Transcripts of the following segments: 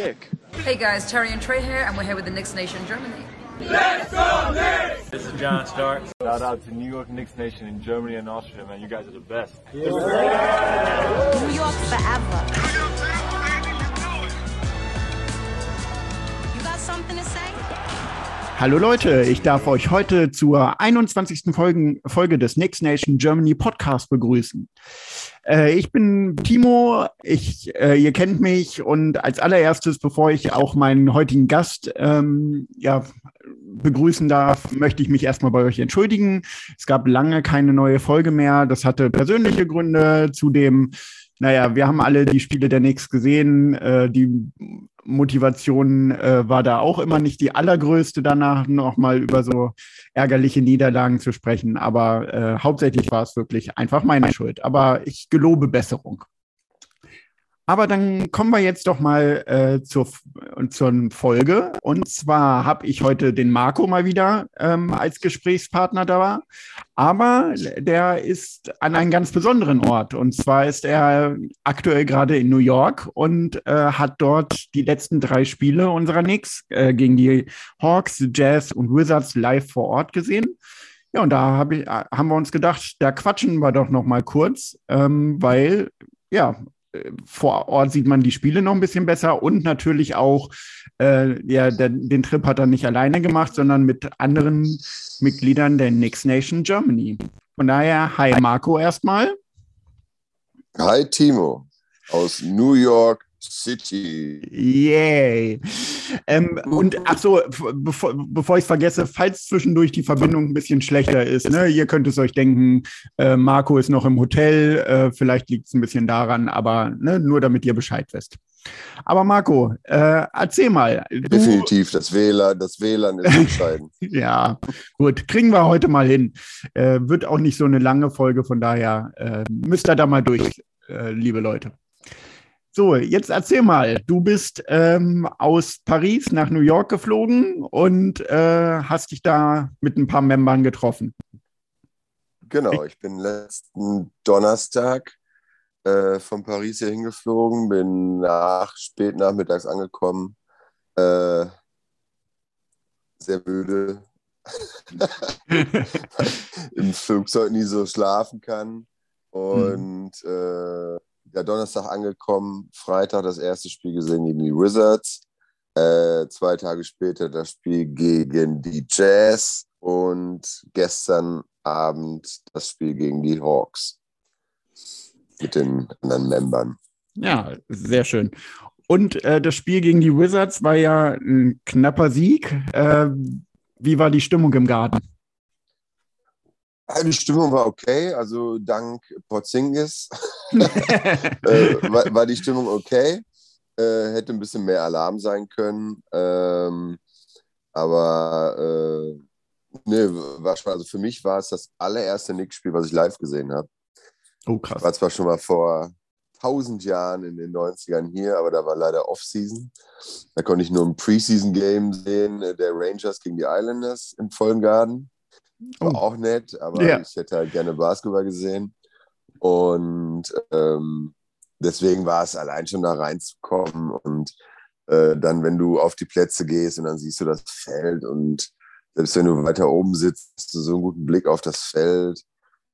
Nick. Hey guys, Terry and Trey here, and we're here with the Knicks Nation Germany. Let's go Knicks! This is John Stark. Shout out to New York Knicks Nation in Germany and Austria, man. You guys are the best. New York forever. Hallo Leute, ich darf euch heute zur 21. Folgen, Folge des Next Nation Germany Podcast begrüßen. Äh, ich bin Timo, ich, äh, ihr kennt mich und als allererstes, bevor ich auch meinen heutigen Gast ähm, ja, begrüßen darf, möchte ich mich erstmal bei euch entschuldigen. Es gab lange keine neue Folge mehr. Das hatte persönliche Gründe. Zudem, naja, wir haben alle die Spiele der Knicks gesehen. Äh, die Motivation äh, war da auch immer nicht die allergrößte, danach nochmal über so ärgerliche Niederlagen zu sprechen. Aber äh, hauptsächlich war es wirklich einfach meine Schuld. Aber ich gelobe Besserung. Aber dann kommen wir jetzt doch mal äh, zur, zur Folge. Und zwar habe ich heute den Marco mal wieder ähm, als Gesprächspartner da. Aber der ist an einem ganz besonderen Ort. Und zwar ist er aktuell gerade in New York und äh, hat dort die letzten drei Spiele unserer Knicks äh, gegen die Hawks, Jazz und Wizards live vor Ort gesehen. Ja, und da hab ich, haben wir uns gedacht, da quatschen wir doch noch mal kurz, ähm, weil ja, vor Ort sieht man die Spiele noch ein bisschen besser und natürlich auch, äh, ja, der, den Trip hat er nicht alleine gemacht, sondern mit anderen Mitgliedern der Knicks Nation Germany. Von daher, hi Marco erstmal. Hi Timo aus New York City. Yay. Ähm, und ach so, bevor, bevor ich es vergesse, falls zwischendurch die Verbindung ein bisschen schlechter ist, ne, ihr könnt es euch denken, äh, Marco ist noch im Hotel, äh, vielleicht liegt es ein bisschen daran, aber ne, nur damit ihr Bescheid wisst. Aber Marco, äh, erzähl mal. Definitiv, das WLAN, das WLAN ist entscheidend. ja, gut, kriegen wir heute mal hin. Äh, wird auch nicht so eine lange Folge, von daher äh, müsst ihr da mal durch, äh, liebe Leute. So, jetzt erzähl mal. Du bist ähm, aus Paris nach New York geflogen und äh, hast dich da mit ein paar Membern getroffen. Genau, ich bin letzten Donnerstag äh, von Paris hier hingeflogen, bin nach spät nachmittags angekommen. Äh, sehr müde. Im Flugzeug nie so schlafen kann. Und hm. äh, ja, Donnerstag angekommen, Freitag das erste Spiel gesehen gegen die Wizards, äh, zwei Tage später das Spiel gegen die Jazz und gestern Abend das Spiel gegen die Hawks mit den anderen Membern. Ja, sehr schön. Und äh, das Spiel gegen die Wizards war ja ein knapper Sieg. Äh, wie war die Stimmung im Garten? Die Stimmung war okay, also dank Porzingis äh, war, war, die Stimmung okay. Äh, hätte ein bisschen mehr Alarm sein können. Ähm, aber äh, ne, war schon, also für mich war es das allererste Knicks-Spiel, was ich live gesehen habe. Oh, krass. War zwar schon mal vor tausend Jahren in den 90ern hier, aber da war leider Off-Season. Da konnte ich nur ein Preseason-Game sehen, äh, der Rangers gegen die Islanders im vollen Garten. War oh. auch nett, aber ja. ich hätte halt gerne Basketball gesehen. Und ähm, deswegen war es allein schon da reinzukommen. Und äh, dann, wenn du auf die Plätze gehst und dann siehst du das Feld und selbst wenn du weiter oben sitzt, hast du so einen guten Blick auf das Feld.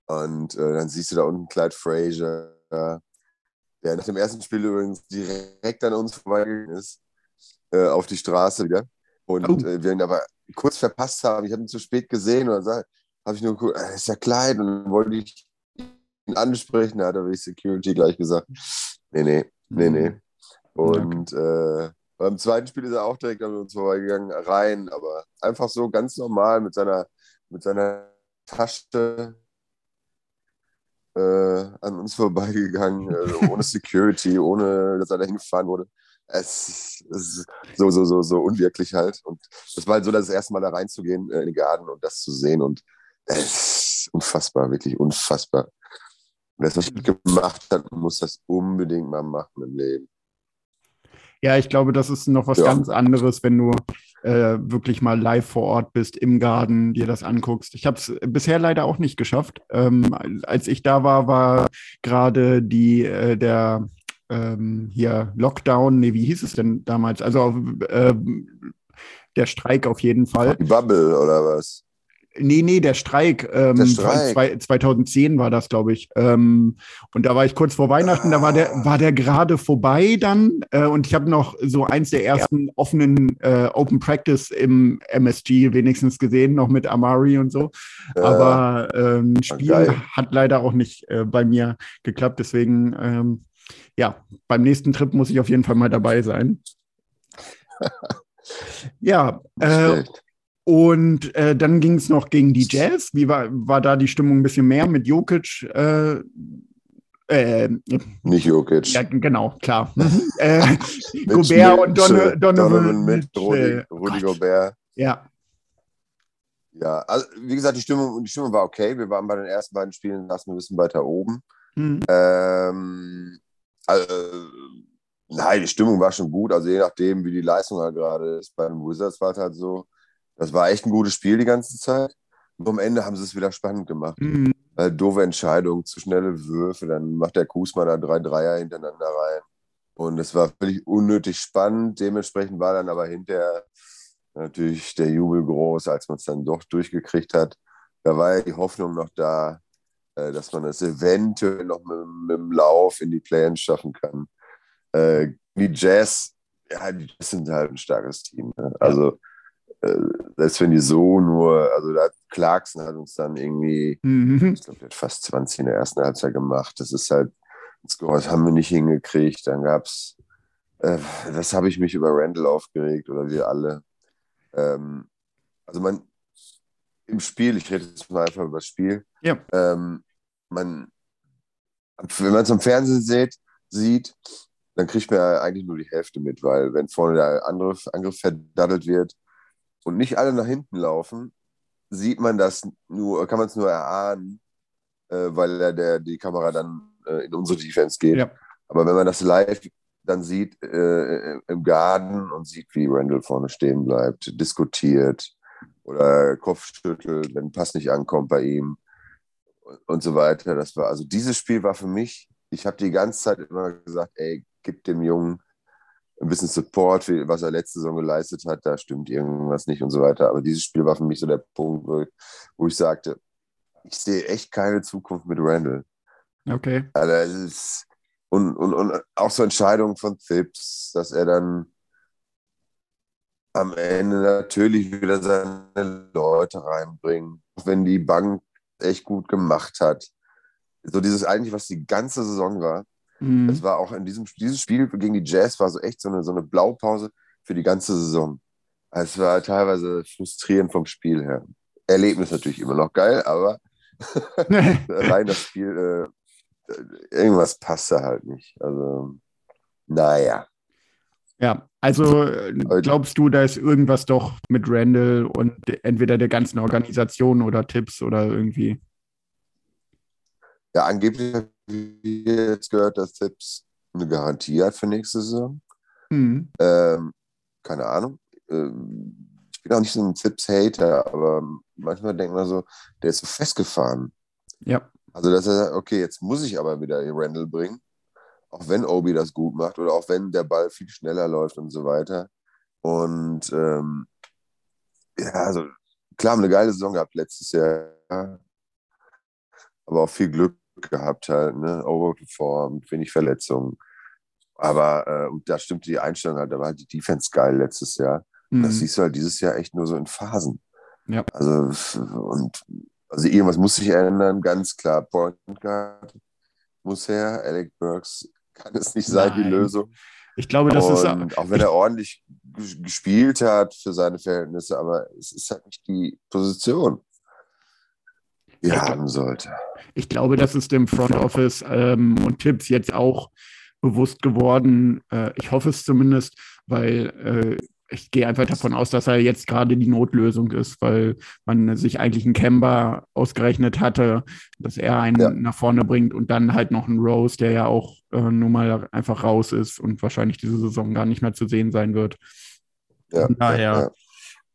Und äh, dann siehst du da unten Clyde Frazier, der nach dem ersten Spiel übrigens direkt an uns vorbeigegangen ist, äh, auf die Straße wieder. Und oh. äh, wir ihn aber kurz verpasst haben. Ich habe ihn zu spät gesehen und dann habe ich nur geguckt, äh, ist ja klein. Und dann wollte ich ihn ansprechen, da hat aber die Security gleich gesagt, nee, nee, nee, nee. Mhm. Und äh, beim zweiten Spiel ist er auch direkt an uns vorbeigegangen, rein, aber einfach so ganz normal mit seiner, mit seiner Tasche äh, an uns vorbeigegangen, also ohne Security, ohne dass er da hingefahren wurde es ist so, so, so, so unwirklich halt. Und das war halt so das erste Mal da reinzugehen äh, in den Garten und das zu sehen. Und es ist unfassbar, wirklich unfassbar. Wer das gemacht hat, muss das unbedingt mal machen im Leben. Ja, ich glaube, das ist noch was ja. ganz anderes, wenn du äh, wirklich mal live vor Ort bist, im Garten, dir das anguckst. Ich habe es bisher leider auch nicht geschafft. Ähm, als ich da war, war gerade die, äh, der ähm, hier Lockdown, nee, wie hieß es denn damals? Also ähm, der Streik auf jeden Fall. Die Bubble oder was? Nee, nee, der Streik. Ähm, Der Streik. zwei- 2010 war das, glaube ich. Ähm, und da war ich kurz vor Weihnachten, da war der, war der gerade vorbei dann. Äh, und ich habe noch so eins der ersten offenen äh, Open Practice im MSG wenigstens gesehen, noch mit Amari und so. Ja. Aber ähm, Spiel geil. hat leider auch nicht äh, bei mir geklappt. Deswegen, ähm, ja, beim nächsten Trip muss ich auf jeden Fall mal dabei sein. ja, äh, und äh, dann ging es noch gegen die Jazz. Wie war, war da die Stimmung ein bisschen mehr mit Jokic? Äh, äh, Nicht Jokic. ja, genau, klar. Äh, Gobert und Don Donovan, mit Rudi, Mitchell. Rudi Gobert. Ja, Ja, also wie gesagt, die Stimmung, die Stimmung war okay. Wir waren bei den ersten beiden Spielen, saßen wir ein bisschen weiter oben. Mhm. Ähm, also, nein, die Stimmung war schon gut. Also je nachdem, wie die Leistung halt gerade ist. Bei den Wizards war es halt so, das war echt ein gutes Spiel die ganze Zeit. Nur am Ende haben sie es wieder spannend gemacht. Mhm. Äh, doofe Entscheidung, zu schnelle Würfe, dann macht der Kusma da drei Dreier hintereinander rein. Und es war völlig unnötig spannend. Dementsprechend war dann aber hinterher natürlich der Jubel groß, als man es dann doch durchgekriegt hat. Da war ja die Hoffnung noch da, dass man es eventuell noch mit, mit dem Lauf in die Play-ins schaffen kann. Äh, die Jazz, ja, die Jazz sind halt ein starkes Team. Ne? Also, äh, selbst wenn die so nur, also da Clarkson hat uns dann irgendwie Mhm. ich glaube, der hat fast 20 in der ersten Halbzeit gemacht. Das ist halt, das haben wir nicht hingekriegt. Dann gab es, äh, das habe ich mich über Randall aufgeregt oder wir alle. Ähm, also man, im Spiel, ich rede jetzt mal einfach über das Spiel, Ja. ähm, man, wenn man es am Fernsehen sieht, sieht, dann kriegt man eigentlich nur die Hälfte mit, weil wenn vorne der Angriff, Angriff verdaddelt wird und nicht alle nach hinten laufen, sieht man das nur, kann man es nur erahnen, äh, weil ja der, die Kamera dann äh, in unsere Defense geht. Ja. Aber wenn man das live dann sieht äh, im Garten und sieht, wie Randall vorne stehen bleibt, diskutiert oder Kopf schüttelt, wenn ein Pass nicht ankommt bei ihm und so weiter. Das war also dieses Spiel war für mich. Ich habe die ganze Zeit immer gesagt, ey, gib dem Jungen ein bisschen Support, was er letzte Saison geleistet hat. Da stimmt irgendwas nicht und so weiter. Aber dieses Spiel war für mich so der Punkt, wo ich, wo ich sagte, ich sehe echt keine Zukunft mit Randall. Okay. Also es ist, und, und, und auch so Entscheidungen von Phipps, dass er dann am Ende natürlich wieder seine Leute reinbringt, auch wenn die Bank echt gut gemacht hat. So dieses eigentlich, was die ganze Saison war, Mhm. das war auch in diesem dieses Spiel gegen die Jazz war so echt so eine, so eine Blaupause für die ganze Saison. Es war teilweise frustrierend vom Spiel her. Erlebnis natürlich immer noch geil, aber rein das Spiel, äh, irgendwas passte halt nicht. Also, naja. Ja, also äh, glaubst du, da ist irgendwas doch mit Randall und entweder der ganzen Organisation oder Tipps oder irgendwie? Ja, angeblich habe ich jetzt gehört, dass Tipps eine Garantie hat für nächste Saison. Mhm. Ähm, keine Ahnung. Ähm, ich bin auch nicht so ein Tipps-Hater, aber manchmal denkt man so, der ist so festgefahren. Ja. Also, dass er sagt, okay, jetzt muss ich aber wieder Randall bringen, auch wenn Obi das gut macht oder auch wenn der Ball viel schneller läuft und so weiter. Und ähm, ja, also klar, haben eine geile Saison gehabt letztes Jahr, aber auch viel Glück gehabt halt, ne? Overperformed, wenig Verletzungen. Aber äh, und da stimmte die Einstellung halt, da war halt die Defense geil letztes Jahr. Mhm. Das siehst du halt dieses Jahr echt nur so in Phasen. Ja. Also, und also irgendwas muss sich ändern, ganz klar. Point Guard muss her, Alec Burks kann es nicht sein, die Nein. Lösung. Ich glaube, das ist. und auch wenn er ordentlich ges- gespielt hat für seine Verhältnisse, aber es ist halt nicht die Position, die er haben sollte. Ich glaube, das ist dem Front Office ähm, und Tipps jetzt auch bewusst geworden. Äh, ich hoffe es zumindest, weil äh, ich gehe einfach davon aus, dass er jetzt gerade die Notlösung ist, weil man sich eigentlich einen Kemba ausgerechnet hatte, dass er einen Ja. nach vorne bringt und dann halt noch einen Rose, der ja auch äh, nun mal einfach raus ist und wahrscheinlich diese Saison gar nicht mehr zu sehen sein wird. Ja, Von daher,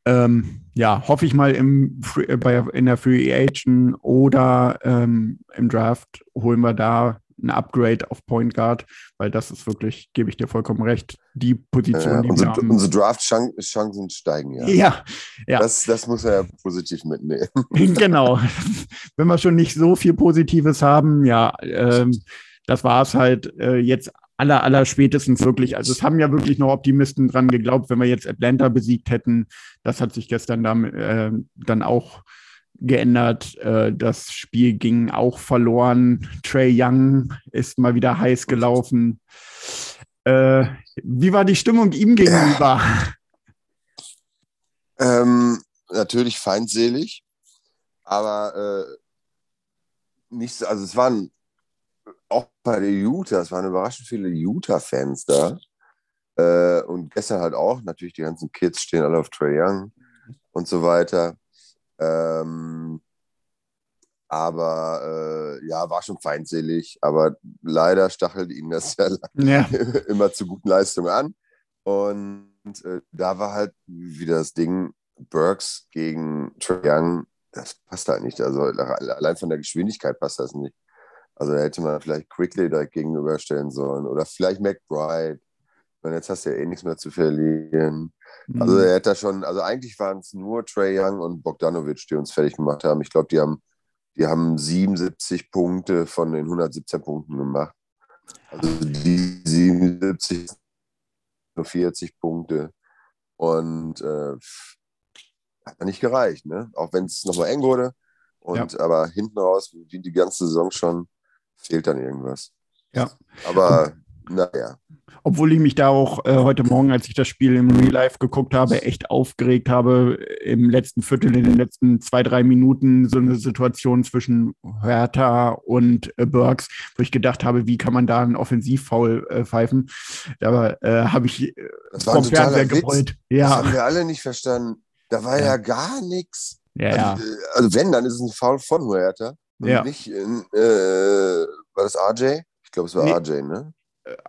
ja, ähm, ja, hoffe ich mal im, äh, bei, in der Free Agent oder ähm, im Draft holen wir da ein Upgrade auf Point Guard, weil das ist wirklich, gebe ich dir vollkommen recht, die Position, Äh, die unsere, wir haben. unsere Draft-Chancen steigen, ja. ja, ja. Das, das muss er ja positiv mitnehmen. genau. Wenn wir schon nicht so viel Positives haben, ja, ähm, das war es halt äh, jetzt aller, aller spätestens wirklich. Also es haben ja wirklich noch Optimisten dran geglaubt, wenn wir jetzt Atlanta besiegt hätten. Das hat sich gestern dann, äh, dann auch geändert. Äh, das Spiel ging auch verloren. Trey Young ist mal wieder heiß gelaufen. Äh, wie war die Stimmung ihm gegenüber? Ähm, natürlich feindselig, aber äh, nicht so, also es waren auch bei der Utah, es waren überraschend viele Utah-Fans da. Äh, und gestern halt auch, natürlich die ganzen Kids stehen alle auf Trey Young und so weiter. Ähm, aber äh, ja, war schon feindselig, aber leider stachelt ihn das ja ja, immer zu guten Leistungen an. Und äh, da war halt wieder das Ding, Burks gegen Trae Young, das passt halt nicht. Also allein von der Geschwindigkeit passt das nicht. Also da hätte man vielleicht Quickly direkt gegenüberstellen sollen oder vielleicht McBride. Und jetzt hast du ja eh nichts mehr zu verlieren. Also er hätte da schon, also eigentlich waren es nur Trey Young und Bogdanovic, die uns fertig gemacht haben. Ich glaube, die haben, die haben 77 Punkte von den 117 Punkten gemacht. Also die 77 nur 40 Punkte. Und äh, hat nicht gereicht, ne? Auch wenn es nochmal eng wurde. Und aber hinten raus, wie die ganze Saison schon, fehlt dann irgendwas. Ja. Aber naja. Obwohl ich mich da auch äh, heute Morgen, als ich das Spiel im Real Life geguckt habe, echt aufgeregt habe. Im letzten Viertel, in den letzten zwei, drei Minuten so eine Situation zwischen Hertha und äh, Burks, wo ich gedacht habe, wie kann man da einen Offensivfoul äh, pfeifen? Aber äh, habe ich äh, Das vom Fernseher gebrüllt. Das Ja, haben wir alle nicht verstanden. Da war ja, Ja. gar nichts. ja, ja. Also, äh, also wenn, dann ist es ein Foul von Huerta. Und Ja. nicht war das RJ? Ich glaube, es war Nee. RJ, ne?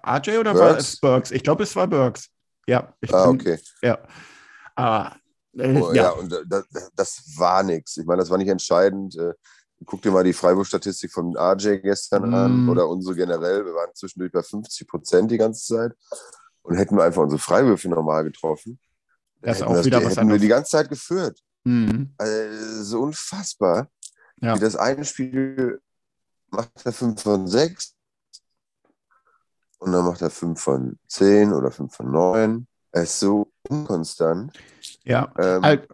RJ oder war Burks? es Burks? Ich glaube, es war Burks. Ja, ich Ah, bin- okay. Ja. Ah, äh, Oh, ja. ja. und das, das war nichts. Ich meine, das war nicht entscheidend. Äh, Guck dir mal die Freiburg-Statistik von RJ gestern Mm. an oder unsere generell. Wir waren zwischendurch bei 50 Prozent die ganze Zeit und hätten wir einfach unsere Freiwürfe normal getroffen. Das ist hätten auch wir wieder hätten was wir anderes. die ganze Zeit geführt. Mhm. Also, so unfassbar. Ja. Wie das eine Spiel macht er 5 von 6 und dann macht er 5 von 10 oder 5 von 9. Er ist so unkonstant. Ja, Ähm, Al-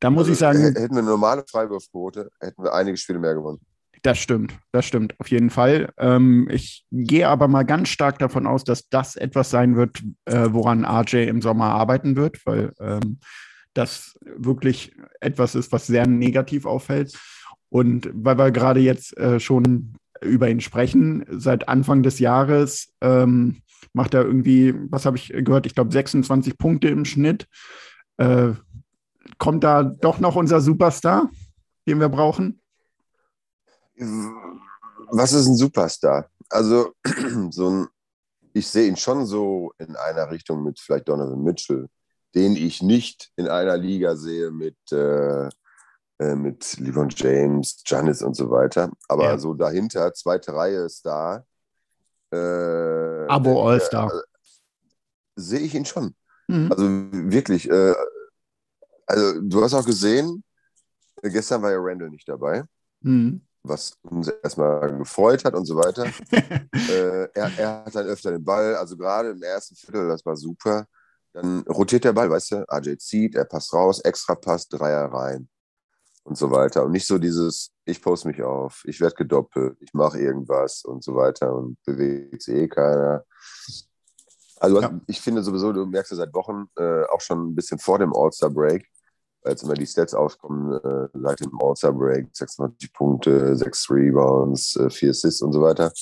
da muss also, ich sagen, Hätten wir eine normale Freiwurfquote, hätten wir einige Spiele mehr gewonnen. Das stimmt, das stimmt, auf jeden Fall. Ähm, ich gehe aber mal ganz stark davon aus, dass das etwas sein wird, äh, woran RJ im Sommer arbeiten wird, weil ähm, das wirklich etwas ist, was sehr negativ auffällt. Und weil wir gerade jetzt äh, schon über ihn sprechen, seit Anfang des Jahres ähm, macht er irgendwie, was habe ich gehört, ich glaube 26 Punkte im Schnitt. Äh, kommt da doch noch unser Superstar, den wir brauchen? Was ist ein Superstar? Also, so ein, ich sehe ihn schon so in einer Richtung mit vielleicht Donovan Mitchell, den ich nicht in einer Liga sehe mit, äh, äh, mit LeBron James, Giannis und so weiter. Aber Ja. so dahinter, zweite Reihe Star. Äh, Abo All-Star. äh, sehe ich ihn schon. Mhm. Also wirklich. Äh, also, du hast auch gesehen, gestern war ja Randall nicht dabei Mhm. was uns erstmal gefreut hat und so weiter. äh, er, er hat dann öfter den Ball, also gerade im ersten Viertel, das war super. Dann rotiert der Ball, weißt du, AJ zieht, er passt raus, extra Pass, Dreier rein und so weiter. Und nicht so dieses, ich poste mich auf, ich werde gedoppelt, ich mache irgendwas und so weiter und bewegt sich eh keiner. Also Ja. ich finde sowieso, du merkst ja seit Wochen, äh, auch schon ein bisschen vor dem All-Star-Break, weil jetzt immer die Stats aufkommen, äh, seit dem All-Star-Break, 96 Punkte, 6 Rebounds, äh, 4 Assists und so weiter,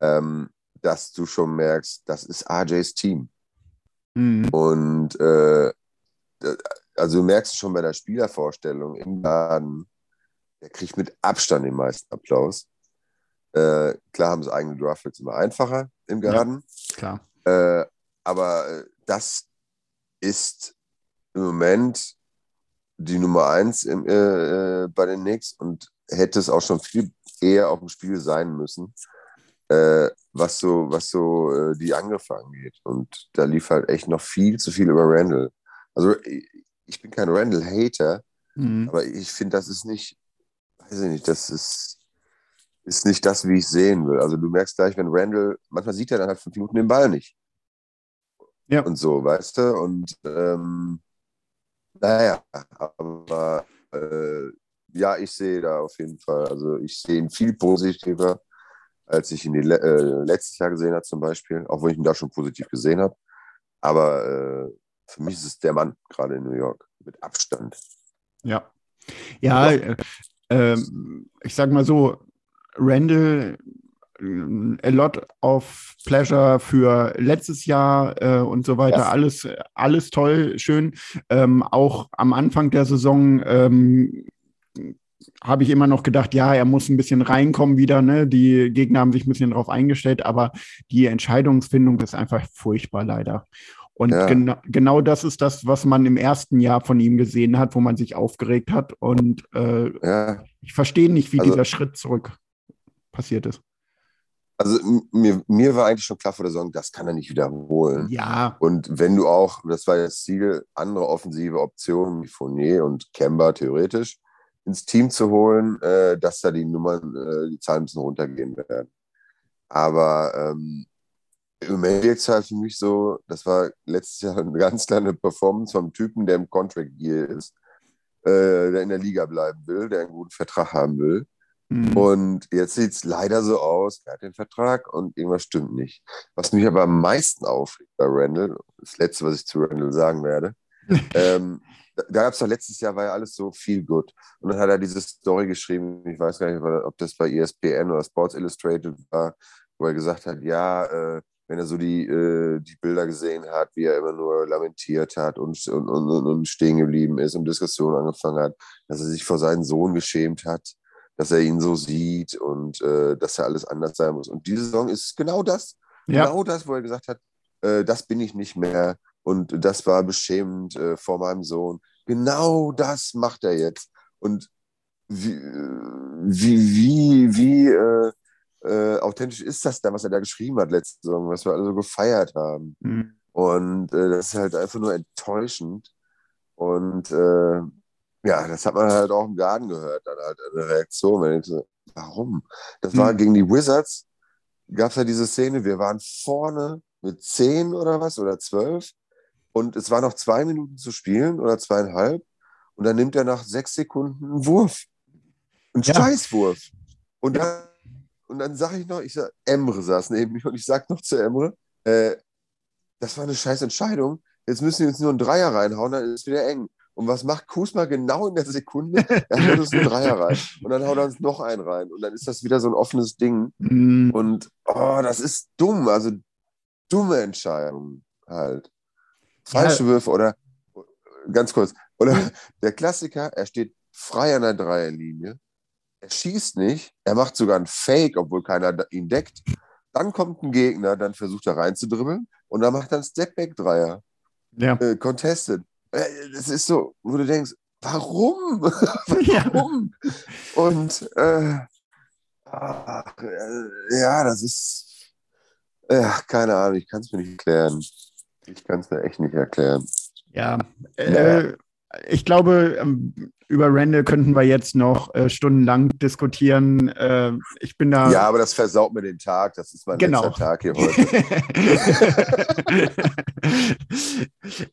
ähm, dass du schon merkst, das ist RJs Team. Mhm. Und äh, also du merkst schon bei der Spielervorstellung im Laden, der kriegt mit Abstand den meisten Applaus. Äh, klar haben sie eigene Draftpicks immer einfacher im Garten. Klar. Äh, aber äh, das ist im Moment die Nummer eins im, äh, äh, bei den Knicks und hätte es auch schon viel eher auf dem Spiel sein müssen. äh, was so, was so äh, die Angriffe angeht. Und da lief halt echt noch viel zu viel über Randall. Also ich bin kein Randall-Hater, mhm. aber ich finde, das ist nicht, weiß ich nicht, das ist, ist nicht das, wie ich sehen will. Also du merkst gleich, wenn Randall, manchmal sieht er dann halt fünf Minuten den Ball nicht. Ja. Und so, weißt du? Und ähm, naja, aber äh, ja, ich sehe da auf jeden Fall, also ich sehe ihn viel positiver, als ich ihn äh, letztes Jahr gesehen habe zum Beispiel, auch wenn ich ihn da schon positiv gesehen habe. Aber äh, für mich ist es der Mann gerade in New York mit Abstand. Ja. Ja, äh, äh, ich sag mal so, Randall a lot of pleasure für letztes Jahr äh, und so weiter. Ja. Alles, alles toll, schön. Ähm, auch am Anfang der Saison ähm, habe ich immer noch gedacht, ja, er muss ein bisschen reinkommen wieder. Ne? Die Gegner haben sich ein bisschen darauf eingestellt, aber die Entscheidungsfindung ist einfach furchtbar leider. Und ja. genau, genau das ist das, was man im ersten Jahr von ihm gesehen hat, wo man sich aufgeregt hat. Und äh, ja. ich verstehe nicht, wie also, dieser Schritt zurück passiert ist. Also mir, mir war eigentlich schon klar vor der Saison, das kann er nicht wiederholen. Ja. Und wenn du auch, das war das Ziel, andere offensive Optionen wie Fournier und Kemba theoretisch ins Team zu holen, äh, dass da die Nummern, äh, die Zahlen ein bisschen runtergehen werden. Aber ähm, im Moment jetzt halt für mich so, das war letztes Jahr eine ganz kleine Performance vom Typen, der im Contract Deal ist, äh, der in der Liga bleiben will, der einen guten Vertrag haben will. Mhm. Und jetzt sieht es leider so aus, er hat den Vertrag und irgendwas stimmt nicht. Was mich aber am meisten aufregt bei Randall, das letzte, was ich zu Randall sagen werde, ähm, da, da gab es doch letztes Jahr, war ja alles so viel gut. Und dann hat er diese Story geschrieben, ich weiß gar nicht, ob das bei ESPN oder Sports Illustrated war, wo er gesagt hat, ja, äh, wenn er so die, äh, die Bilder gesehen hat, wie er immer nur lamentiert hat und, und, und, und stehen geblieben ist und Diskussionen angefangen hat, dass er sich vor seinen Sohn geschämt hat, dass er ihn so sieht und äh, dass er alles anders sein muss. Und diese Saison ist genau das, ja. genau das, wo er gesagt hat, äh, das bin ich nicht mehr und das war beschämend äh, vor meinem Sohn. Genau das macht er jetzt. Und wie, wie, wie, wie äh, authentisch ist das da, was er da geschrieben hat letzte Saison, was wir alle so gefeiert haben. Mhm. Und äh, das ist halt einfach nur enttäuschend. Und äh, ja, das hat man halt auch im Garten gehört, dann halt eine Reaktion. Wenn ich so, warum? Das war mhm. gegen die Wizards, gab es ja diese Szene, wir waren vorne mit zehn oder was oder zwölf und es war noch zwei Minuten zu spielen oder zweieinhalb und dann nimmt er nach sechs Sekunden einen Wurf. Einen ja. Scheißwurf. Und dann und dann sage ich noch, ich sag, Emre saß neben mir und ich sage noch zu Emre, äh, das war eine scheiß Entscheidung. Jetzt müssen wir uns nur einen Dreier reinhauen, dann ist es wieder eng. Und was macht Kusma genau in der Sekunde? Er haut uns einen Dreier rein. Und dann haut er uns noch einen rein. Und dann ist das wieder so ein offenes Ding. Mm. Und oh, das ist dumm. Also dumme Entscheidung halt. Falsche ja. Würfe oder ganz kurz. Oder der Klassiker, er steht frei an der Dreierlinie er schießt nicht, er macht sogar einen Fake, obwohl keiner ihn deckt. Dann kommt ein Gegner, dann versucht er reinzudribbeln und dann macht er einen Stepback-Dreier. Ja. Äh, contested. Äh, das ist so, wo du denkst, warum? warum? Ja. Und äh, ach, äh, ja, das ist, äh, keine Ahnung, ich kann es mir nicht erklären. Ich kann es mir echt nicht erklären. Ja, äh, ich glaube, ähm, über Randall könnten wir jetzt noch äh, stundenlang diskutieren. Äh, ich bin da. Ja, aber das versaut mir den Tag. Das ist mein genau. letzter Tag hier heute.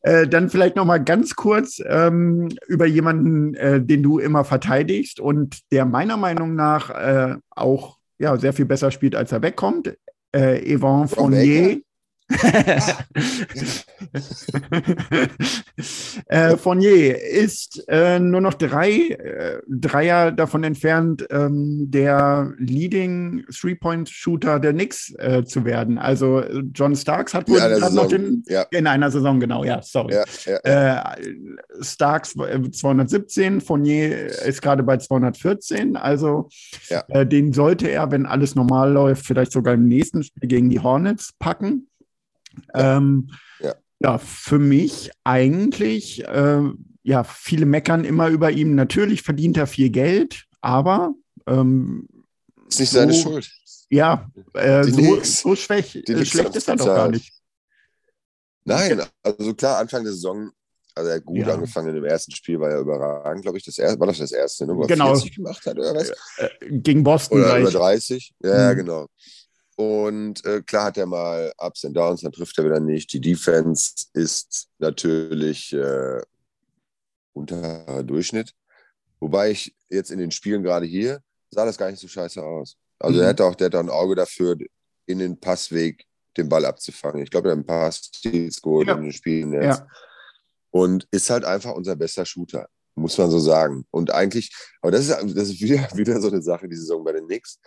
äh, dann vielleicht noch mal ganz kurz ähm, über jemanden, äh, den du immer verteidigst und der meiner Meinung nach äh, auch ja, sehr viel besser spielt, als er wegkommt. Äh, Yvonne Fournier. äh, Fournier ist äh, nur noch drei äh, Dreier davon entfernt, ähm, der Leading Three-Point-Shooter der Knicks äh, zu werden. Also John Starks hat wohl gerade noch den ja. in einer Saison, genau, ja, sorry. Ja, ja, äh, Starks 217, äh, Fournier ist gerade bei 214. Also den sollte er, wenn alles normal läuft, vielleicht sogar im nächsten Spiel gegen die Hornets packen. Ähm, ja. ja. für mich eigentlich, äh, ja, viele meckern immer über ihn. Natürlich verdient er viel Geld, aber. Ähm, ist nicht so, seine Schuld. Ja, äh, so, so schwäch, äh, schlecht ist er doch gar nicht. Nein, also klar, Anfang der Saison, also er hat gut Ja. angefangen im ersten Spiel, war ja überragend, glaube ich. Das erste, war das das erste, ne, wo er Genau. 40 gemacht hat oder was? Äh, gegen Boston Oder über gleich. 30? Ja, Mhm. genau. Und äh, klar hat er mal Ups und Downs, dann trifft er wieder nicht. Die Defense ist natürlich äh, unter Durchschnitt. Wobei ich jetzt in den Spielen gerade hier sah das gar nicht so scheiße aus. Also Mhm. er hat auch, der hat auch ein Auge dafür, in den Passweg den Ball abzufangen. Ich glaube, er hat ein paar Steals geholt Ja. in den Spielen jetzt. Ja. Und ist halt einfach unser bester Shooter, muss man so sagen. Und eigentlich, aber das ist, das ist wieder, wieder so eine Sache, die Saison bei den Knicks.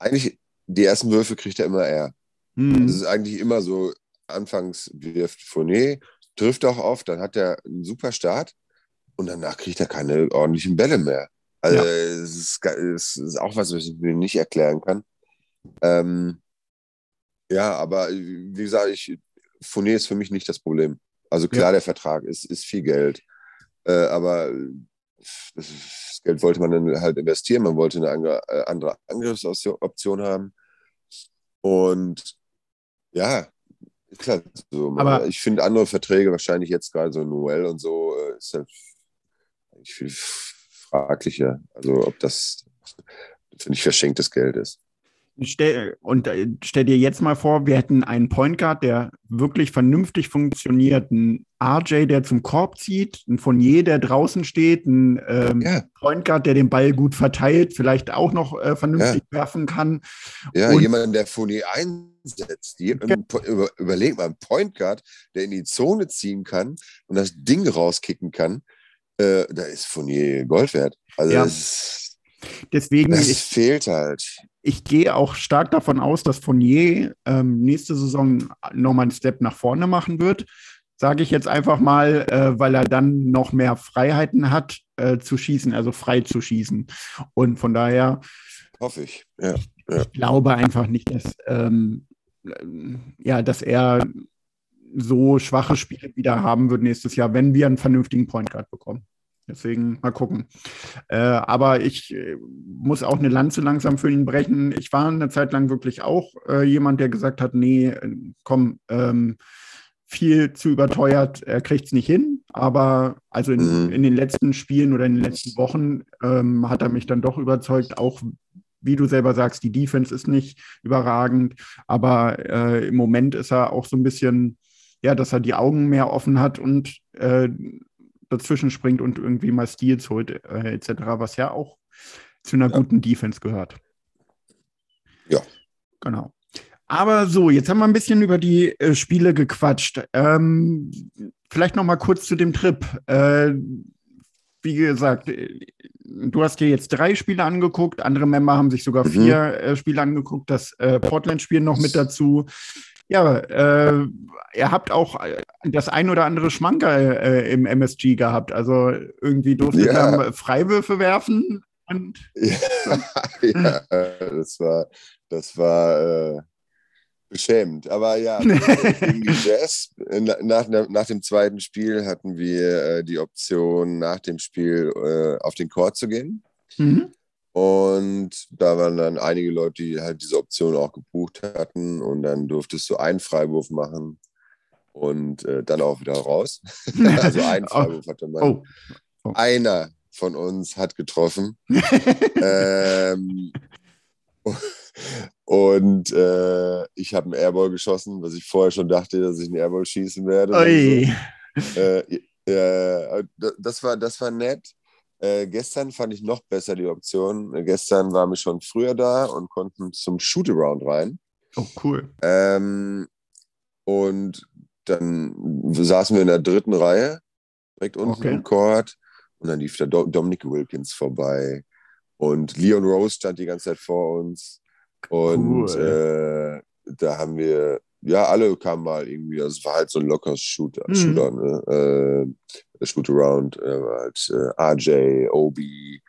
Eigentlich, die ersten Würfe kriegt er immer er. Hm. Das ist eigentlich immer so, anfangs wirft Fournier, trifft auch oft, dann hat er einen super Start und danach kriegt er keine ordentlichen Bälle mehr. Also Ja. es, ist, es ist auch was, was ich mir nicht erklären kann. Ähm, ja, aber wie gesagt, ich, Fournier ist für mich nicht das Problem. Also klar, der Vertrag ist, ist viel Geld, äh, aber das, Geld wollte man dann halt investieren. Man wollte eine andere, äh, andere Angriffsoption haben. Und ja, halt so. Aber- ich finde andere Verträge wahrscheinlich jetzt gerade so Noel und so äh, ist halt eigentlich viel fraglicher. Also ob das, finde ich, verschenktes Geld ist. Stell, und äh, stell dir jetzt mal vor, wir hätten einen Point Guard, der wirklich vernünftig funktioniert, einen RJ, der zum Korb zieht, einen Fournier, der draußen steht, einen ähm, Ja, Point Guard, der den Ball gut verteilt, vielleicht auch noch äh, vernünftig werfen kann. ja Und- jemand, der Fournier einsetzt. Je- über, überleg mal, ein Point Guard, der in die Zone ziehen kann und das Ding rauskicken kann, äh, da ist Fournier Gold wert. Also Ja. das, Deswegen, das ich, fehlt halt. ich gehe auch stark davon aus, dass Fournier ähm, nächste Saison nochmal einen Step nach vorne machen wird. Sage ich jetzt einfach mal, äh, weil er dann noch mehr Freiheiten hat äh, zu schießen, also frei zu schießen. Und von daher Hoffe ich. Ja. ich glaube einfach nicht, dass, ähm, ja, dass er so schwache Spiele wieder haben wird nächstes Jahr, wenn wir einen vernünftigen Point Guard bekommen. Deswegen mal gucken. Äh, aber ich äh, muss auch eine Lanze langsam für ihn brechen. Ich war eine Zeit lang wirklich auch äh, jemand, der gesagt hat, nee, äh, komm, ähm, viel zu überteuert, er kriegt es nicht hin. Aber also in, Mhm. in den letzten Spielen oder in den letzten Wochen ähm, hat er mich dann doch überzeugt, auch wie du selber sagst, die Defense ist nicht überragend, aber äh, im Moment ist er auch so ein bisschen, ja, dass er die Augen mehr offen hat und äh, dazwischen springt und irgendwie mal Steals holt, äh, etc., was ja auch zu einer Ja. guten Defense gehört. Ja. Genau. Aber so, jetzt haben wir ein bisschen über die äh, Spiele gequatscht. Ähm, vielleicht noch mal kurz zu dem Trip. Äh, wie gesagt, äh, du hast dir jetzt drei Spiele angeguckt, andere Member haben sich sogar Mhm. vier äh, Spiele angeguckt, das äh, Portland-Spiel noch mit dazu. Ja, äh, ihr habt auch äh, das ein oder andere Schmankerl äh, im MSG gehabt. Also irgendwie durfte Ja. er Freiwürfe werfen. Und Ja, ja das war, das war äh, beschämend. Aber ja, gegen die Jazz, nach, nach, nach dem zweiten Spiel hatten wir äh, die Option, nach dem Spiel äh, auf den Court zu gehen. mhm. Und da waren dann einige Leute, die halt diese Option auch gebucht hatten. Und dann durftest du einen Freiwurf machen und äh, dann auch wieder raus. also einen Freiwurf hatte man. Oh. Oh. Einer von uns hat getroffen. ähm, und äh, ich habe einen Airball geschossen, was ich vorher schon dachte, dass ich einen Airball schießen werde. Ui. Äh, äh, das, war, das war nett. Äh, gestern fand ich noch besser die Option. Äh, gestern waren wir schon früher da und konnten zum Shootaround rein. Oh, cool. Ähm, und dann saßen wir in der dritten Reihe, direkt unten Okay. im Court. Und dann lief da Do Dominic Wilkins vorbei. Und Leon Rose stand die ganze Zeit vor uns. Und Cool. äh, da haben wir, ja, alle kamen mal irgendwie, es war halt so ein lockeres Shooter, Mhm. Shooter ne? Äh, Shoot-Around, äh, war halt äh, RJ, Obi,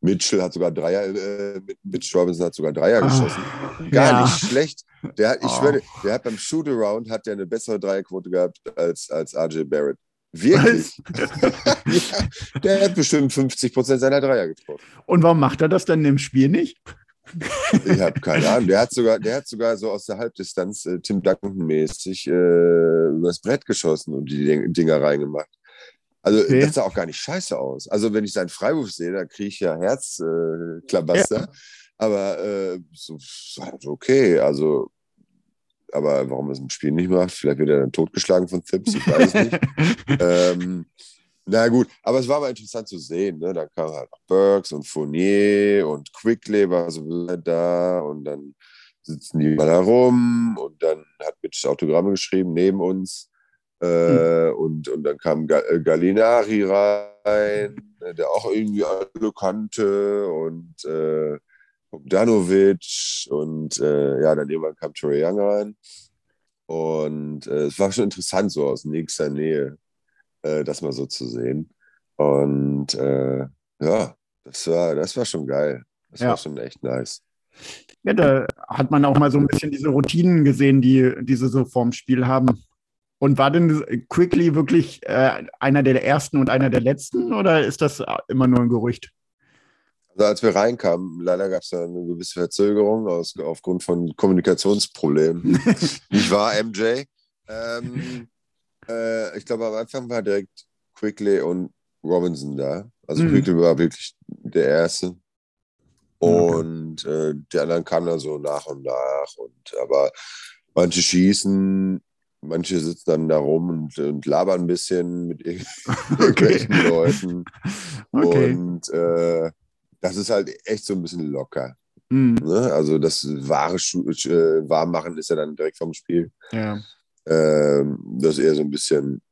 Mitchell hat sogar Dreier, äh, Mitch Robinson hat sogar Dreier Ah, geschossen. Gar ja. nicht schlecht. Der hat, ich Oh. schwöre, der hat beim Shoot-Around hat der eine bessere Dreierquote gehabt als, als RJ Barrett. Wirklich. ja, der hat bestimmt 50 Prozent seiner Dreier getroffen. Und warum macht er das dann im Spiel nicht? Ich habe keine Ahnung. Der hat sogar, der hat sogar so aus der Halbdistanz äh, Tim Duncan-mäßig äh, übers Brett geschossen und die Ding- Dinger reingemacht. Also Okay. das sah auch gar nicht scheiße aus. Also wenn ich seinen Freiwurf sehe, da kriege ich ja Herzklabaster. Äh, Klabaster. Aber äh, so, so halt okay. Also, aber warum er es im Spiel nicht macht? Vielleicht wird er dann totgeschlagen von Thips, ich weiß nicht. ähm, na gut, aber es war mal interessant zu sehen. Ne? Dann kamen halt noch Burks und Fournier und Quickly war so wieder da und dann sitzen die mal da rum und dann hat Mitch Autogramme geschrieben neben uns. Äh, und, und dann kam äh, Gallinari rein, äh, der auch irgendwie alle kannte und äh, Danovic und äh, ja, dann irgendwann kam Trey Young rein. Und äh, es war schon interessant, so aus nächster Nähe, äh, das mal so zu sehen. Und äh, ja, das war, das war schon geil. Das Ja. war schon echt nice. Ja, da hat man auch mal so ein bisschen diese Routinen gesehen, die, die sie so vorm Spiel haben. Und war denn Quickly wirklich äh, einer der ersten und einer der letzten oder ist das immer nur ein Gerücht? Also als wir reinkamen, leider gab es da eine gewisse Verzögerung aus, aufgrund von Kommunikationsproblemen. Nicht wahr, MJ? Ähm, äh, ich glaube, am Anfang war direkt Quickly und Robinson da. Also Mhm. Quickly war wirklich der Erste. Okay. Und äh, die anderen kamen dann so nach und nach. Und aber manche schießen, manche sitzen dann da rum und, und labern ein bisschen mit ir- irgendwelchen Leuten. Okay. Und äh, das ist halt echt so ein bisschen locker. Mhm. Ne? Also das wahre Schu äh, Warmmachen ist ja dann direkt vom Spiel. Ja. Ähm, dass eher so ein bisschen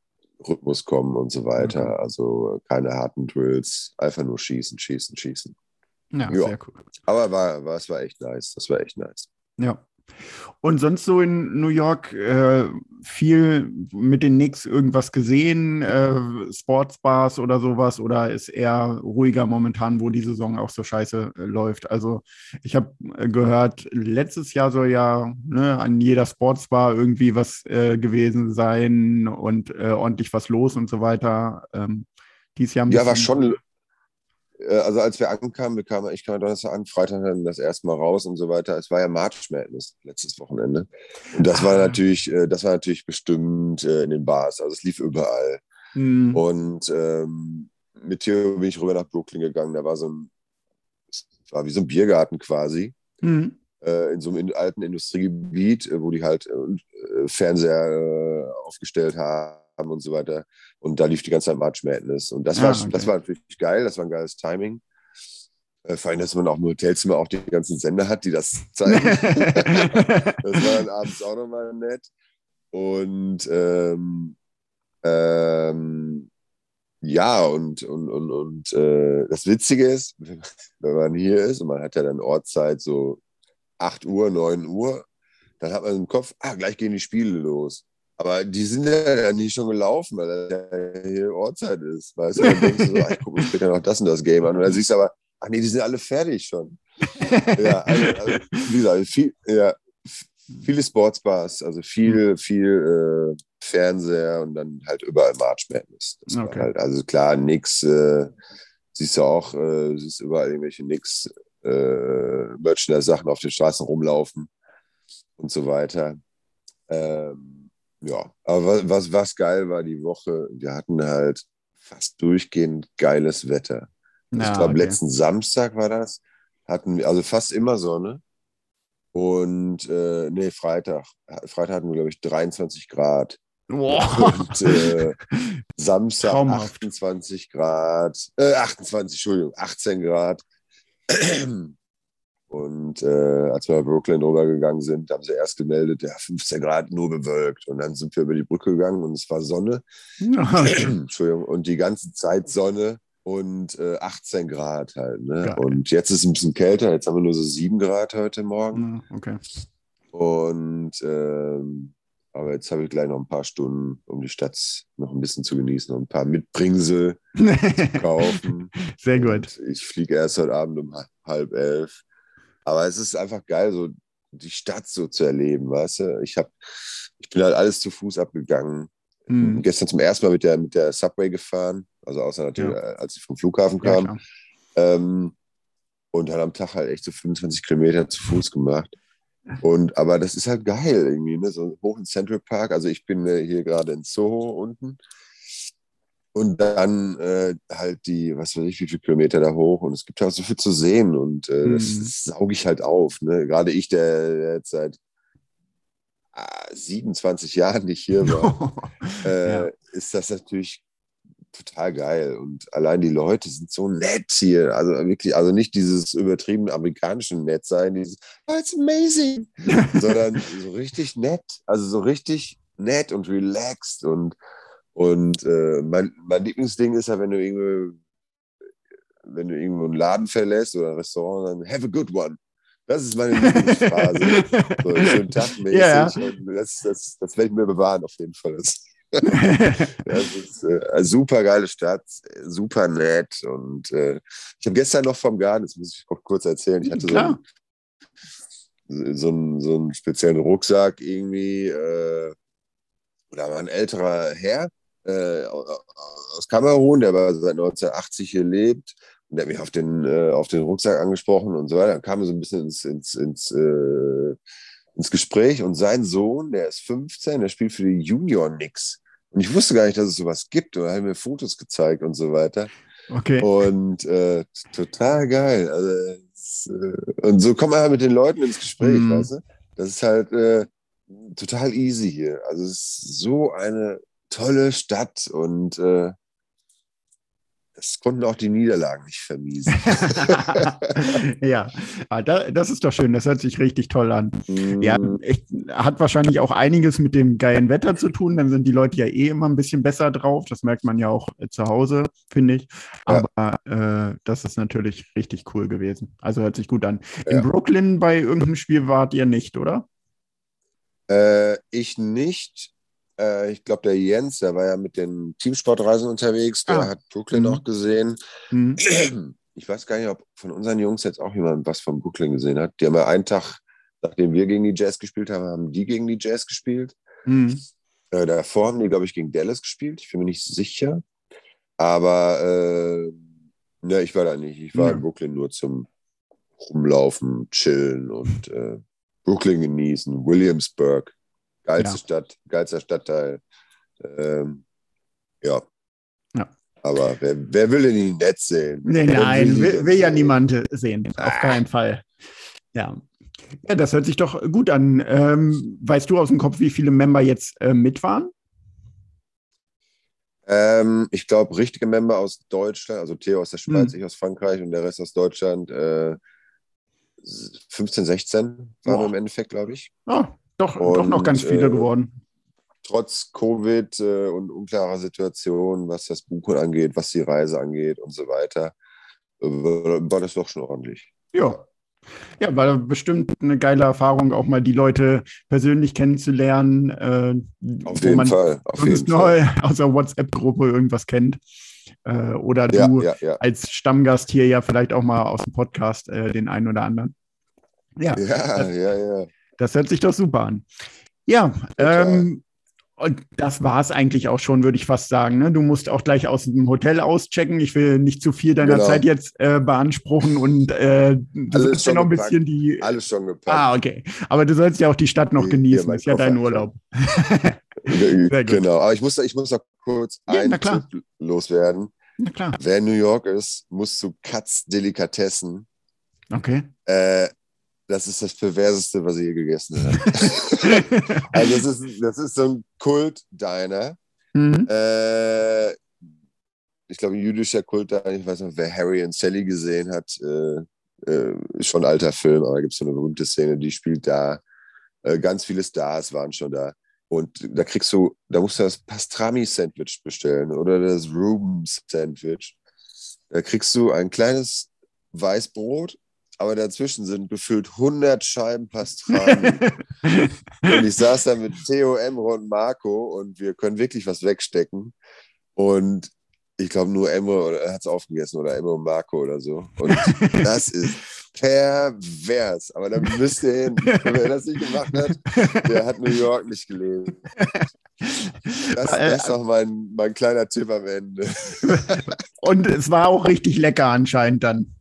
Rhythmus kommen und so weiter. Mhm. Also keine harten Drills, einfach nur schießen, schießen, schießen. Ja, Ja. sehr cool. Aber war, war, es war echt nice. Das war echt nice. Ja. Und sonst so in New York äh, viel mit den Knicks irgendwas gesehen, äh, Sportsbars oder sowas, oder ist eher ruhiger momentan, wo die Saison auch so scheiße äh, läuft? Also ich habe äh, gehört, letztes Jahr soll ja ne, an jeder Sportsbar irgendwie was äh, gewesen sein und äh, ordentlich was los und so weiter. Ähm, dies Jahr Ja, war schon. Äh, Also als wir ankamen, wir kamen, ich kam Donnerstag an, Freitag dann das erste Mal raus und so weiter. Es war ja March Madness letztes Wochenende. Und das war Ah. natürlich, äh, das war natürlich bestimmt äh, in den Bars. Also es lief überall. Hm, Und ähm, mit Theo bin ich rüber nach Brooklyn gegangen. Da war so ein, es war wie so ein Biergarten quasi, hm, äh, in so einem in, alten Industriegebiet, wo die halt äh, Fernseher äh, aufgestellt haben und so weiter. Und da lief die ganze Zeit March Madness. Und das, Ah, war, okay. das war natürlich geil, das war ein geiles Timing. Äh, vor allem, dass man auch im Hotelzimmer auch die ganzen Sender hat, die das zeigen. Das war dann abends auch nochmal nett. Und ähm, ähm, ja, und, und, und, und äh, das Witzige ist, wenn man hier ist und man hat ja dann Ortszeit so 8 Uhr, 9 Uhr, dann hat man im Kopf, ah, gleich gehen die Spiele los. Aber die sind ja nicht schon gelaufen, weil das ja hier Ortszeit ist. Weißt du, dann denkst du so, ich gucke mir später noch das und das Game an. Und dann siehst du aber, ach nee, die sind alle fertig schon. ja, also, also, wie gesagt, viel, ja, viele Sportsbars, also viel, viel äh, Fernseher und dann halt überall March Madness. Okay. halt, also klar, nix, äh, siehst du auch, äh, siehst überall irgendwelche nix äh, Merchandise-Sachen auf den Straßen rumlaufen und so weiter. Ähm, ja, aber was, was, geil war die Woche, wir hatten halt fast durchgehend geiles Wetter. ich Ja, glaube, okay. letzten Samstag war das. Hatten wir, also fast immer Sonne. Und äh, nee, Freitag. Freitag hatten wir, glaube ich, 23 Grad. Boah. Und äh, Samstag Traumhaft. 28 Grad. Äh, 28, Entschuldigung, 18 Grad. Und äh, als wir bei Brooklyn rübergegangen sind, haben sie erst gemeldet, ja, 15 Grad nur bewölkt. Und dann sind wir über die Brücke gegangen und es war Sonne. Entschuldigung, und die ganze Zeit Sonne und äh, 18 Grad halt. Ne? Geil. Und jetzt ist es ein bisschen kälter, jetzt haben wir nur so 7 Grad heute Morgen. okay. Und ähm, aber jetzt habe ich gleich noch ein paar Stunden, um die Stadt noch ein bisschen zu genießen und ein paar Mitbringsel zu kaufen. Sehr gut. Und ich fliege erst heute Abend um halb elf. Aber es ist einfach geil, so die Stadt so zu erleben, weißt du? Ich, hab, ich bin halt alles zu Fuß abgegangen. Hm. Gestern zum ersten Mal mit der, mit der Subway gefahren, also außer natürlich, Ja. äh, als ich vom Flughafen Ja, kam. klar. ähm, und hat am Tag halt echt so 25 Kilometer zu Fuß gemacht. Und, aber das ist halt geil irgendwie, ne? so hoch in Central Park. Also ich bin äh, hier gerade in Soho unten. Und dann äh, halt die, was weiß ich, wie viele Kilometer da hoch. Und es gibt halt so viel zu sehen. Und äh, Mhm. das, das sauge ich halt auf. Ne? Gerade ich, der, der jetzt seit ah, 27 Jahren nicht hier war, äh, Ja. ist das natürlich total geil. Und allein die Leute sind so nett hier. Also wirklich, also nicht dieses übertrieben amerikanische Nett sein, dieses oh, it's amazing, sondern so richtig nett. Also so richtig nett und relaxed. Und, und äh, mein, mein Lieblingsding ist ja, wenn du irgendwo, wenn du irgendwo einen Laden verlässt oder ein Restaurant, dann have a good one. Das ist meine Lieblingsphrase. so schönen Tag mäßig. Ja, das, das, das werde ich mir bewahren auf jeden Fall. Das, ist äh, eine super geile Stadt, super nett. Und äh, ich habe gestern noch vom Garten, das muss ich auch kurz erzählen, ich hatte so Klar. einen, so, einen, so einen speziellen Rucksack irgendwie. Äh, da war ein älterer Herr äh, aus Kamerun, der aber seit 1980 hier lebt. Und der hat mich auf den, äh, auf den Rucksack angesprochen und so weiter. Dann kam er so ein bisschen ins, ins, ins, äh, ins Gespräch. Und sein Sohn, der ist 15, der spielt für die Junior Knicks. Und ich wusste gar nicht, dass es sowas gibt. Und er hat mir Fotos gezeigt und so weiter. Okay. Und äh, total geil. Also, äh, und so kommt man halt mit den Leuten ins Gespräch, Mhm. weißt du? Das ist halt äh, total easy hier. Also es ist so eine tolle Stadt und äh, das konnten auch die Niederlagen nicht vermiesen. ja, ah, da, das ist doch schön. Das hört sich richtig toll an. Ja, Mm, echt, hat wahrscheinlich auch einiges mit dem geilen Wetter zu tun. Dann sind die Leute ja eh immer ein bisschen besser drauf. Das merkt man ja auch äh, zu Hause, finde ich. Ja. Aber äh, das ist natürlich richtig cool gewesen. Also hört sich gut an. In Ja. Brooklyn bei irgendeinem Spiel wart ihr nicht, oder? Äh, ich nicht. Äh, ich glaube, der Jens, der war ja mit den Teamsportreisen unterwegs, der Ah. hat Brooklyn Mhm. auch gesehen. Hm. Ich weiß gar nicht, ob von unseren Jungs jetzt auch jemand was von Brooklyn gesehen hat. Die haben ja einen Tag, nachdem wir gegen die Jazz gespielt haben, haben die gegen die Jazz gespielt. Hm. Äh, davor haben die, glaube ich, gegen Dallas gespielt. Ich bin mir nicht sicher. Aber äh, ne, ich war da nicht. Ich war Ja. in Brooklyn nur zum Rumlaufen, Chillen und äh, Brooklyn genießen. Williamsburg, geilste Ja. Stadt, geilster Stadtteil. Ähm, ja. Ja. Aber wer, wer will denn die nett sehen? Nee, nein, will, will ja sehen? niemand sehen. Auf keinen Fall. Ja. Ja, das hört sich doch gut an. Ähm, weißt du aus dem Kopf, wie viele Member jetzt äh, mit waren? Ähm, ich glaube, richtige Member aus Deutschland, also Theo aus der Schweiz, Hm. ich aus Frankreich und der Rest aus Deutschland, äh, 15, 16 waren wir Boah. im Endeffekt, glaube ich. Oh, doch, doch noch Und, ganz viele äh, geworden. Trotz Covid äh, und unklarer Situation, was das Buchen angeht, was die Reise angeht und so weiter, äh, war das doch schon ordentlich. Ja. Ja, war bestimmt eine geile Erfahrung, auch mal die Leute persönlich kennenzulernen, äh, Auf wo jeden man Fall. Auf jeden nur Fall. aus der WhatsApp-Gruppe irgendwas kennt. Äh, oder Ja, du ja, ja. als Stammgast hier ja vielleicht auch mal aus dem Podcast äh, den einen oder anderen. Ja, Ja, ja, ja. Das hört sich doch super an. Ja, ähm, und das war es eigentlich auch schon, würde ich fast sagen. Ne? Du musst auch gleich aus dem Hotel auschecken. Ich will nicht zu viel deiner Genau. Zeit jetzt äh, beanspruchen und äh, du Alles sollst ja schon noch ein gepackt. bisschen die. Alles schon gepackt. Ah, okay. Aber du sollst ja auch die Stadt noch Hier, genießen. ist ja dein Urlaub. Genau. Aber ich muss, ich muss noch kurz Ja, einen. Tipp loswerden. Na klar. Wer in New York ist, muss zu Katz Delikatessen. Okay. Äh, das ist das Perverseste, was ich je gegessen habe. also das ist, das ist so ein Kult-Diner. Mhm. Äh, ich glaube, ein jüdischer Kult-Diner. Ich weiß noch, wer Harry und Sally gesehen hat. Äh, äh, ist schon ein alter Film, aber da gibt es so eine berühmte Szene, die spielt da. Äh, ganz viele Stars waren schon da. Und da kriegst du, da musst du das Pastrami-Sandwich bestellen oder das Rubens-Sandwich. Da kriegst du ein kleines Weißbrot, aber dazwischen sind gefüllt 100 Scheiben Pastrami. und ich saß da mit Theo, Emre und Marco und wir können wirklich was wegstecken. Und ich glaube, nur Emre hat es aufgegessen oder Emre und Marco oder so. Und das ist pervers. Aber da müsst ihr hin. Wer das nicht gemacht hat, der hat New York nicht gelebt. Das, Äh, das ist noch mein, mein kleiner Tipp am Ende. Und es war auch richtig lecker anscheinend dann.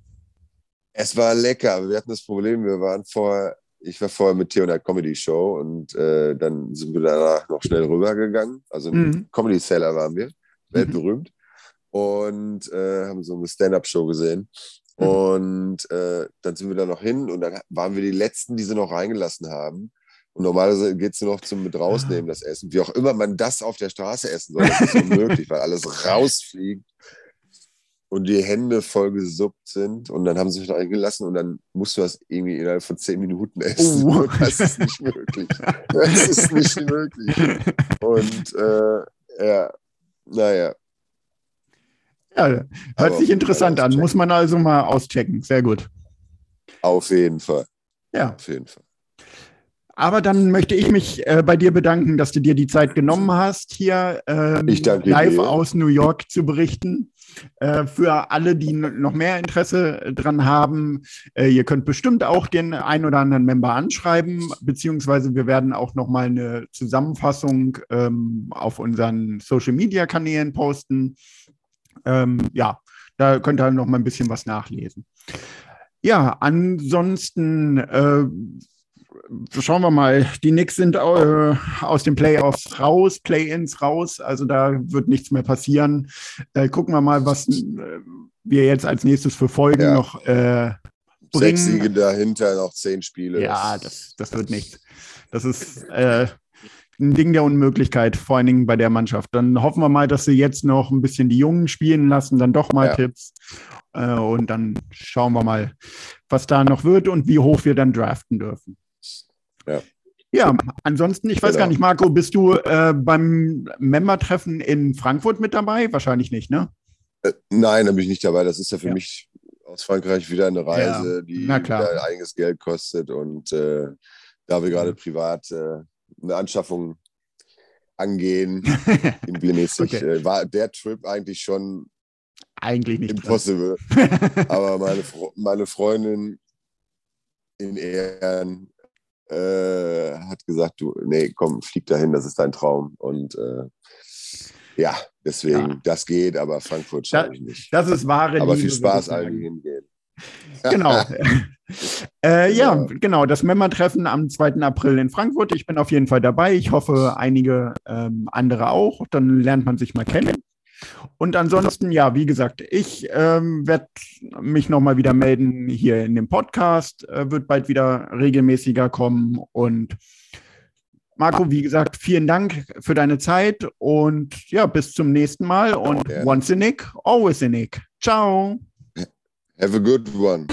Es war lecker, aber wir hatten das Problem, wir waren vorher, ich war vorher mit Theo in der Comedy Show und äh, dann sind wir danach noch schnell rübergegangen. Also im Mhm. Comedy Cellar waren wir, weltberühmt. Und äh, haben so eine Stand-Up-Show gesehen. Mhm. Und äh, dann sind wir da noch hin und dann waren wir die Letzten, die sie noch reingelassen haben. Und normalerweise geht es nur noch zum mit rausnehmen, das Essen. Wie auch immer man das auf der Straße essen soll, das ist unmöglich, weil alles rausfliegt und die Hände voll gesuppt sind. Und dann haben sie mich noch eingelassen und dann musst du das irgendwie innerhalb von zehn Minuten essen. Oh. Das ist nicht möglich. Das ist nicht möglich. Und äh, ja, naja. Ja, hört Aber sich interessant an. Muss man also mal auschecken. Sehr gut. Auf jeden Fall. Ja. Auf jeden Fall. Aber dann möchte ich mich äh, bei dir bedanken, dass du dir die Zeit genommen hast, hier ähm, live dir. aus New York zu berichten. Äh, für alle, die noch mehr Interesse dran haben, äh, ihr könnt bestimmt auch den ein oder anderen Member anschreiben, beziehungsweise wir werden auch noch mal eine Zusammenfassung ähm, auf unseren Social Media Kanälen posten. Ähm, ja, da könnt ihr noch mal ein bisschen was nachlesen. Ja, ansonsten äh, schauen wir mal. Die Knicks sind äh, aus den Playoffs raus, Play-ins raus. Also da wird nichts mehr passieren. Äh, gucken wir mal, was äh, wir jetzt als nächstes für Folgen Ja. noch äh, Sechs bringen. Siege dahinter, noch zehn Spiele. Ja, das, das wird nichts. Das ist äh, ein Ding der Unmöglichkeit, vor allen Dingen bei der Mannschaft. Dann hoffen wir mal, dass sie jetzt noch ein bisschen die Jungen spielen lassen, dann doch mal Ja. Tipps. Äh, und dann schauen wir mal, was da noch wird und wie hoch wir dann draften dürfen. Ja. Ja, ansonsten, ich weiß Genau. gar nicht, Marco, bist du äh, beim Member-Treffen in Frankfurt mit dabei? Wahrscheinlich nicht, ne? Äh, Nein, da bin ich nicht dabei. Das ist ja für Ja. mich aus Frankreich wieder eine Reise, die na klar. wieder einiges Geld kostet. Und äh, da wir gerade privat äh, eine Anschaffung angehen, immobilienmäßig, Okay. äh, war der Trip eigentlich schon Eigentlich nicht. impossible. Aber meine, meine Freundin in Ehren äh, hat gesagt, du, nee, komm, flieg dahin, das ist dein Traum. Und äh, ja, deswegen, Ja. das geht, aber Frankfurt schaffe ich nicht. Das ist wahre Aber Liebe, viel Spaß allen, hingehen. Genau. äh, ja, Genau. genau. Das Member-Treffen am 2. April in Frankfurt. Ich bin auf jeden Fall dabei. Ich hoffe, einige ähm, andere auch. Dann lernt man sich mal kennen. Und ansonsten, ja, wie gesagt, ich ähm, werde mich nochmal wieder melden hier in dem Podcast. Äh, wird bald wieder regelmäßiger kommen. Und Marco, wie gesagt, vielen Dank für deine Zeit und ja, bis zum nächsten Mal. Und Ja. once a Nick, always a Nick. Ciao. Have a good one.